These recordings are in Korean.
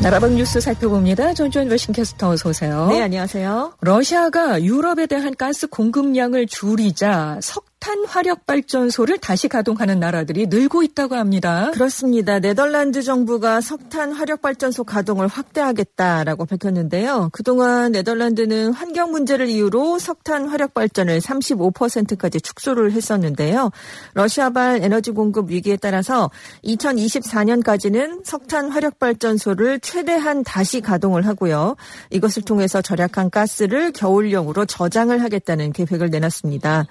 나라방 뉴스 살펴봅니다. 전주현 외신캐스터 어서 오세요. 네, 안녕하세요. 러시아가 유럽에 대한 가스 공급량을 줄이자 석석 탄 화력 발전소를 다시 가동하는 나라들이 늘고 있다고 합니다. 그렇습니다. 네덜란드 정부가 석탄 화력 발전소 가동을 확대하겠다라고 밝혔는데요. 그동안 네덜란드는 환경 문제를 이유로 석탄 화력 발전을 35%까지 축소를 했었는데요. 러시아발 에너지 공급 위기에 따라서 2024년까지는 석탄 화력 발전소를 최대한 다시 가동을 하고요. 이것을 통해서 절약한 가스를 겨울용으로 저장을 하겠다는 계획을 내놨습니다.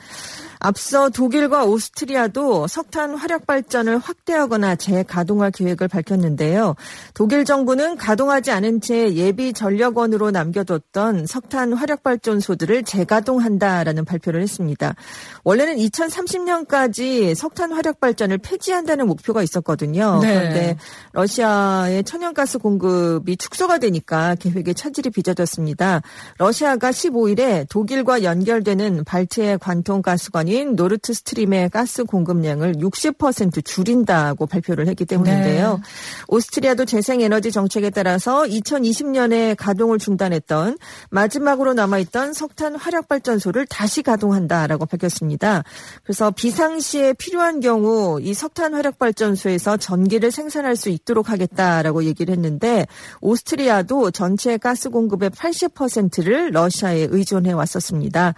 앞서 독일과 오스트리아도 석탄 화력 발전을 확대하거나 재가동할 계획을 밝혔는데요. 독일 정부는 가동하지 않은 채 예비 전력원으로 남겨뒀던 석탄 화력 발전소들을 재가동한다라는 발표를 했습니다. 원래는 2030년까지 석탄 화력 발전을 폐지한다는 목표가 있었거든요. 네. 그런데 러시아의 천연가스 공급이 축소가 되니까 계획에 차질이 빚어졌습니다. 러시아가 15일에 독일과 연결되는 발트해 관통 가스관 노선인 노르트스트림의 가스 공급량을 60% 줄인다고 발표를 했기 때문인데요. 네. 오스트리아도 재생에너지 정책에 따라서 2020년에 가동을 중단했던 마지막으로 남아있던 석탄 화력 발전소를 다시 가동한다라고 밝혔습니다. 그래서 비상시에 필요한 경우 이 석탄 화력 발전소에서 전기를 생산할 수 있도록 하겠다라고 얘기를 했는데 오스트리아도 전체 가스 공급의 80%를 러시아에 의존해 왔었습니다.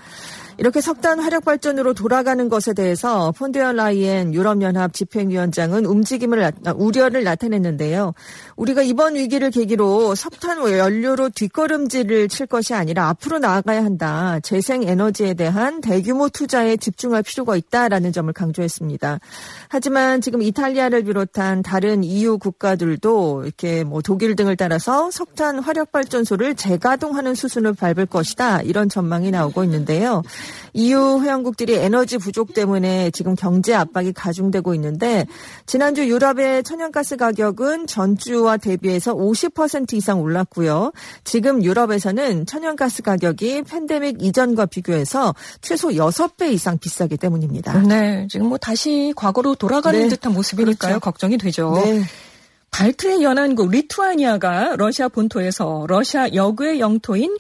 이렇게 석탄 화력 발전으로 돌아가는 것에 대해서 폰데어 라이엔 유럽연합 집행위원장은 움직임을 우려를 나타냈는데요. 우리가 이번 위기를 계기로 석탄 연료로 뒷걸음질을 칠 것이 아니라 앞으로 나아가야 한다. 재생 에너지에 대한 대규모 투자에 집중할 필요가 있다라는 점을 강조했습니다. 하지만 지금 이탈리아를 비롯한 다른 EU 국가들도 이렇게 뭐 독일 등을 따라서 석탄 화력 발전소를 재가동하는 수순을 밟을 것이다. 이런 전망이 나오고 있는데요. EU 회원국들이 에너지 부족 때문에 지금 경제 압박이 가중되고 있는데 지난주 유럽의 천연가스 가격은 전주와 대비해서 50% 이상 올랐고요. 지금 유럽에서는 천연가스 가격이 팬데믹 이전과 비교해서 최소 6배 이상 비싸기 때문입니다. 네, 지금 뭐 다시 과거로 돌아가는 네. 듯한 모습이니까요. 그렇죠. 걱정이 되죠. 네. 발트해 연안국 리투아니아가 러시아 본토에서 러시아 역의 영토인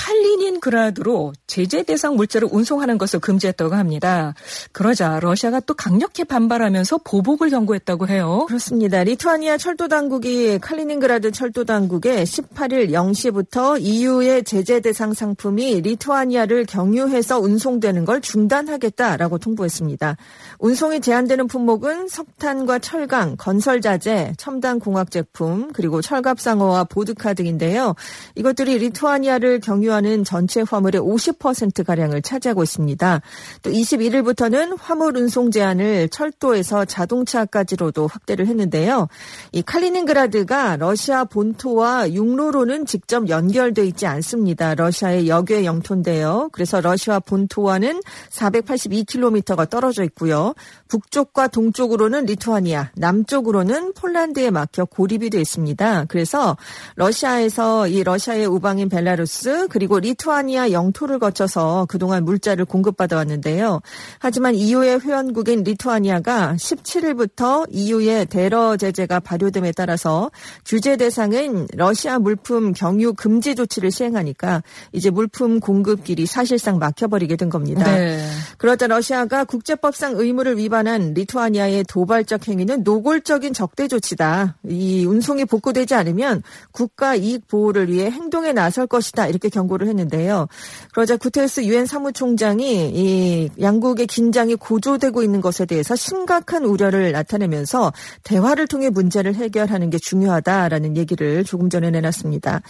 칼리닌그라드로 제재 대상 물자를 운송하는 것을 금지했다고 합니다. 그러자 러시아가 또 강력히 반발하면서 보복을 경고했다고 해요. 그렇습니다. 리투아니아 철도 당국이 칼리닌그라드 철도 당국에 18일 0시부터 EU의 제재 대상 상품이 리투아니아를 경유해서 운송되는 걸 중단하겠다라고 통보했습니다. 운송이 제한되는 품목은 석탄과 철강, 건설 자재, 첨단 공학 제품, 그리고 철갑상어와 보드카 등인데요. 이것들이 리투아니아를 경유 경유하는 전체 화물의 50%가량을 차지하고 있습니다. 또 21일부터는 화물 운송 제한을 철도에서 자동차까지로도 확대를 했는데요. 이 칼리닌그라드가 러시아 본토와 육로로는 직접 연결돼 있지 않습니다. 러시아의 역의 영토인데요. 그래서 러시아 본토와는 482km가 떨어져 있고요. 북쪽과 동쪽으로는 리투아니아, 남쪽으로는 폴란드에 막혀 고립이 되어 있습니다. 그래서 러시아에서 이 러시아의 우방인 벨라루스 그리고 리투아니아 영토를 거쳐서 그동안 물자를 공급받아 왔는데요. 하지만 EU의 회원국인 리투아니아가 17일부터 EU의 대러 제재가 발효됨에 따라서 규제 대상은 러시아 물품 경유 금지 조치를 시행하니까 이제 물품 공급 길이 사실상 막혀버리게 된 겁니다. 네. 그러자 러시아가 국제법상 의무를 위반한 리투아니아의 도발적 행위는 노골적인 적대 조치다. 이 운송이 복구되지 않으면 국가 이익 보호를 위해 행동에 나설 것이다. 이렇게 경고를 했는데요. 그러자 구테스 유엔 사무총장이 이 양국의 긴장이 고조되고 있는 것에 대해서 심각한 우려를 나타내면서 대화를 통해 문제를 해결하는 게 중요하다라는 얘기를 조금 전에 내놨습니다.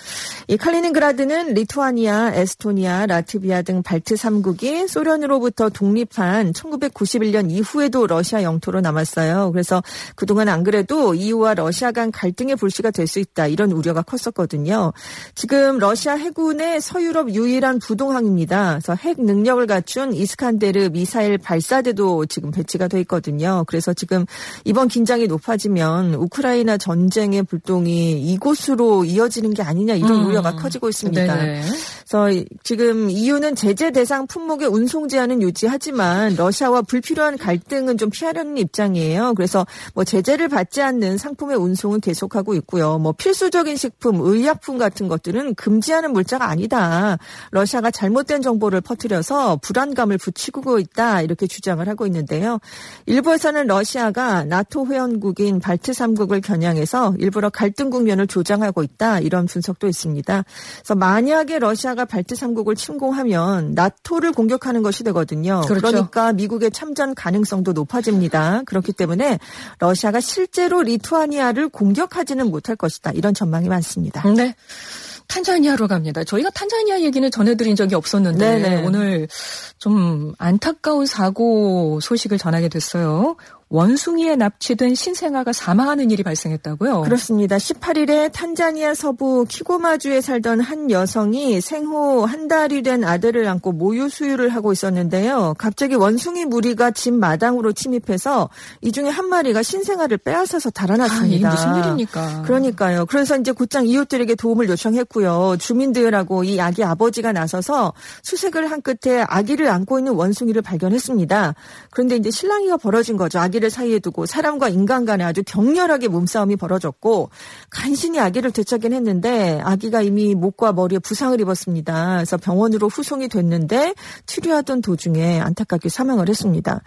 이 칼리닌그라드는 리투아니아, 에스토니아, 라트비아 등 발트 3국이 소련으로부터 독립한 1991년 이후에도 러시아 영토로 남았어요. 그래서 그동안 안 그래도 EU와 러시아 간 갈등의 불씨가 될 수 있다 이런 우려가 컸었거든요. 지금 러시아 해군의 서유럽 유일한 부동항입니다. 그래서 핵 능력을 갖춘 이스칸데르 미사일 발사대도 지금 배치가 돼 있거든요. 그래서 지금 이번 긴장이 높아지면 우크라이나 전쟁의 불똥이 이곳으로 이어지는 게 아니냐 이런 음. 우려가 커지고 있습니다. 네네. 그래서 지금 이유는 제재 대상 품목의 운송 제한은 유지하지만 러시아와 불필요한 갈등은 좀 피하려는 입장이에요. 그래서 뭐 제재를 받지 않는 상품의 운송은 계속하고 있고요. 뭐 필수적인 식품, 의약품 같은 것들은 금지하는 물자가 아니다. 러시아가 잘못된 정보를 퍼뜨려서 불안감을 부추기고 있다. 이렇게 주장을 하고 있는데요. 일부에서는 러시아가 나토 회원국인 발트 3국을 겨냥해서 일부러 갈등 국면을 조장하고 있다. 이런 분석도 있습니다. 그래서 만약에 러시아가 러시아가 발트 3국을 침공하면 나토를 공격하는 것이 되거든요. 그렇죠. 그러니까 미국의 참전 가능성도 높아집니다. 그렇기 때문에 러시아가 실제로 리투아니아를 공격하지는 못할 것이다. 이런 전망이 많습니다. 네. 탄자니아로 갑니다. 저희가 탄자니아 얘기는 전해드린 적이 없었는데 네네. 오늘 좀 안타까운 사고 소식을 전하게 됐어요. 원숭이에 납치된 신생아가 사망하는 일이 발생했다고요? 그렇습니다. 18일에 탄자니아 서부 키고마주에 살던 한 여성이 생후 한 달이 된 아들을 안고 모유 수유를 하고 있었는데요. 갑자기 원숭이 무리가 집 마당으로 침입해서 이 중에 한 마리가 신생아를 빼앗아서 달아났습니다. 아, 무슨 일입니까? 그러니까요. 그래서 이제 곧장 이웃들에게 도움을 요청했고요. 주민들하고 이 아기 아버지가 나서서 수색을 한 끝에 아기를 안고 있는 원숭이를 발견했습니다. 그런데 이제 실랑이가 벌어진 거죠. 아기 아기를 사이에 두고 사람과 인간 간에 아주 격렬하게 몸싸움이 벌어졌고 간신히 아기를 되찾긴 했는데 아기가 이미 목과 머리에 부상을 입었습니다. 그래서 병원으로 후송이 됐는데 치료하던 도중에 안타깝게 사망을 했습니다.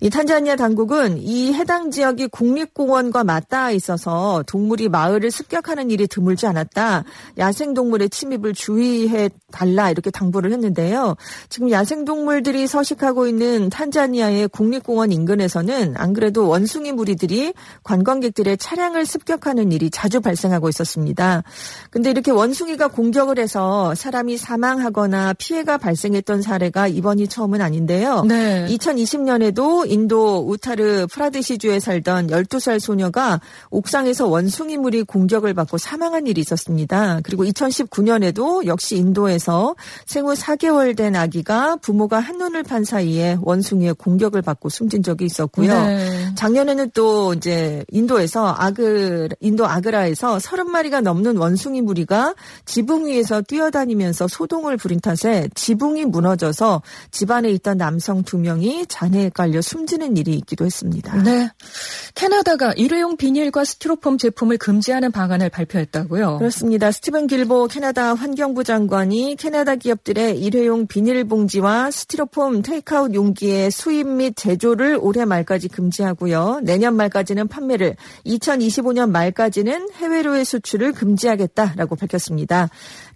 이 탄자니아 당국은 이 해당 지역이 국립공원과 맞닿아 있어서 동물이 마을을 습격하는 일이 드물지 않았다. 야생동물의 침입을 주의해 달라 이렇게 당부를 했는데요. 지금 야생동물들이 서식하고 있는 탄자니아의 국립공원 인근에서는 안 그래도 원숭이 무리들이 관광객들의 차량을 습격하는 일이 자주 발생하고 있었습니다. 근데 이렇게 원숭이가 공격을 해서 사람이 사망하거나 피해가 발생했던 사례가 이번이 처음은 아닌데요. 네. 2020년에도 인도 우타르 프라데시주에 살던 12살 소녀가 옥상에서 원숭이 무리 공격을 받고 사망한 일이 있었습니다. 그리고 2019년에도 역시 인도에서 생후 4개월 된 아기가 부모가 한눈을 판 사이에 원숭이의 공격을 받고 숨진 적이 있었고요. 네. 네. 작년에는 또 이제 인도에서 아그 인도 아그라에서 30마리가 넘는 원숭이 무리가 지붕 위에서 뛰어다니면서 소동을 부린 탓에 지붕이 무너져서 집안에 있던 남성 두 명이 잔해에 깔려 숨지는 일이 있기도 했습니다. 네. 캐나다가 일회용 비닐과 스티로폼 제품을 금지하는 방안을 발표했다고요? 그렇습니다. 스티븐 길보 캐나다 환경부 장관이 캐나다 기업들의 일회용 비닐봉지와 스티로폼 테이크아웃 용기의 수입 및 제조를 올해 말까지 금지 금지하고요. 내년 말까지는 판매를, 2025년 말까지는 해외로의 수출을 금지하겠다라고 밝혔습니다.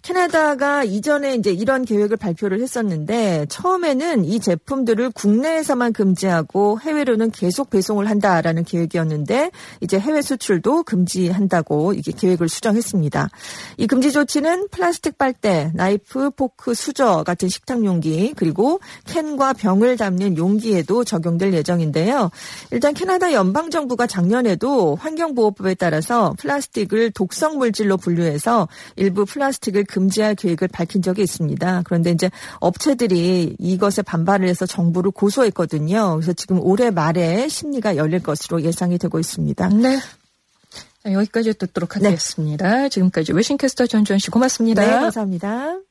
캐나다가 이전에 이제 이런 계획을 발표를 했었는데 처음에는 이 제품들을 국내에서만 금지하고 해외로는 계속 배송을 한다라는 계획이었는데 이제 해외 수출도 금지한다고 이게 계획을 수정했습니다. 이 금지 조치는 플라스틱 빨대, 나이프, 포크, 수저 같은 식탁용기 그리고 캔과 병을 담는 용기에도 적용될 예정인데요. 일단 캐나다 연방 정부가 작년에도 환경보호법에 따라서 플라스틱을 독성 물질로 분류해서 일부 플라스틱을 금지할 계획을 밝힌 적이 있습니다. 그런데 이제 업체들이 이것에 반발을 해서 정부를 고소했거든요. 그래서 지금 올해 말에 심리가 열릴 것으로 예상이 되고 있습니다. 네. 여기까지 듣도록 네. 하겠습니다. 네. 지금까지 외신캐스터 전주현 씨 고맙습니다. 네, 감사합니다.